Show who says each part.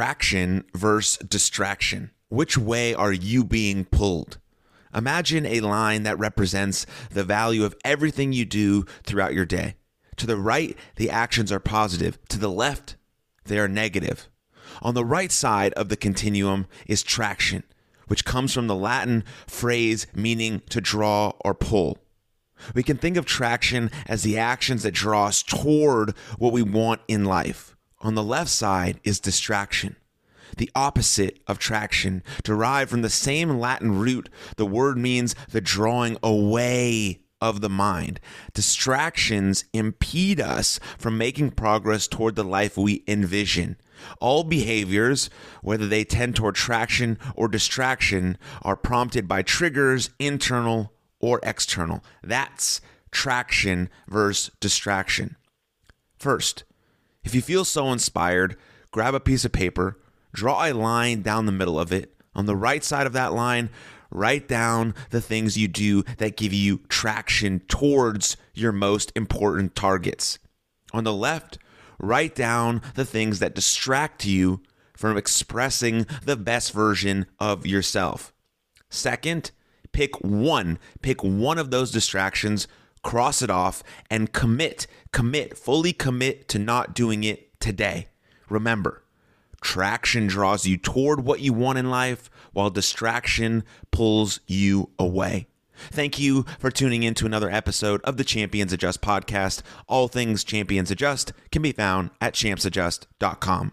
Speaker 1: traction versus distraction. Which way are you being pulled? Imagine a line that represents the value of everything you do throughout your day. To the right, the actions are positive. To the left, they are negative. On the right side of the continuum is traction, which comes from the Latin phrase meaning to draw or pull. We can think of traction as the actions that draw us toward what we want in life. On the left side is distraction, the opposite of traction, derived from the same Latin root. The word means the drawing away of the mind. Distractions impede us from making progress toward the life we envision. All behaviors, whether they tend toward traction or distraction, are prompted by triggers, internal or external. That's traction versus distraction. First, if you feel so inspired, grab a piece of paper, draw a line down the middle of it. On the right side of that line, write down the things you do that give you traction towards your most important targets. On the left, write down the things that distract you from expressing the best version of yourself. Second, pick one, pick one of those distractions, cross it off, and commit, commit, fully commit to not doing it today. Remember, traction draws you toward what you want in life, while distraction pulls you away. Thank you for tuning in to another episode of the Champions Adjust podcast. All things Champions Adjust can be found at champsadjust.com.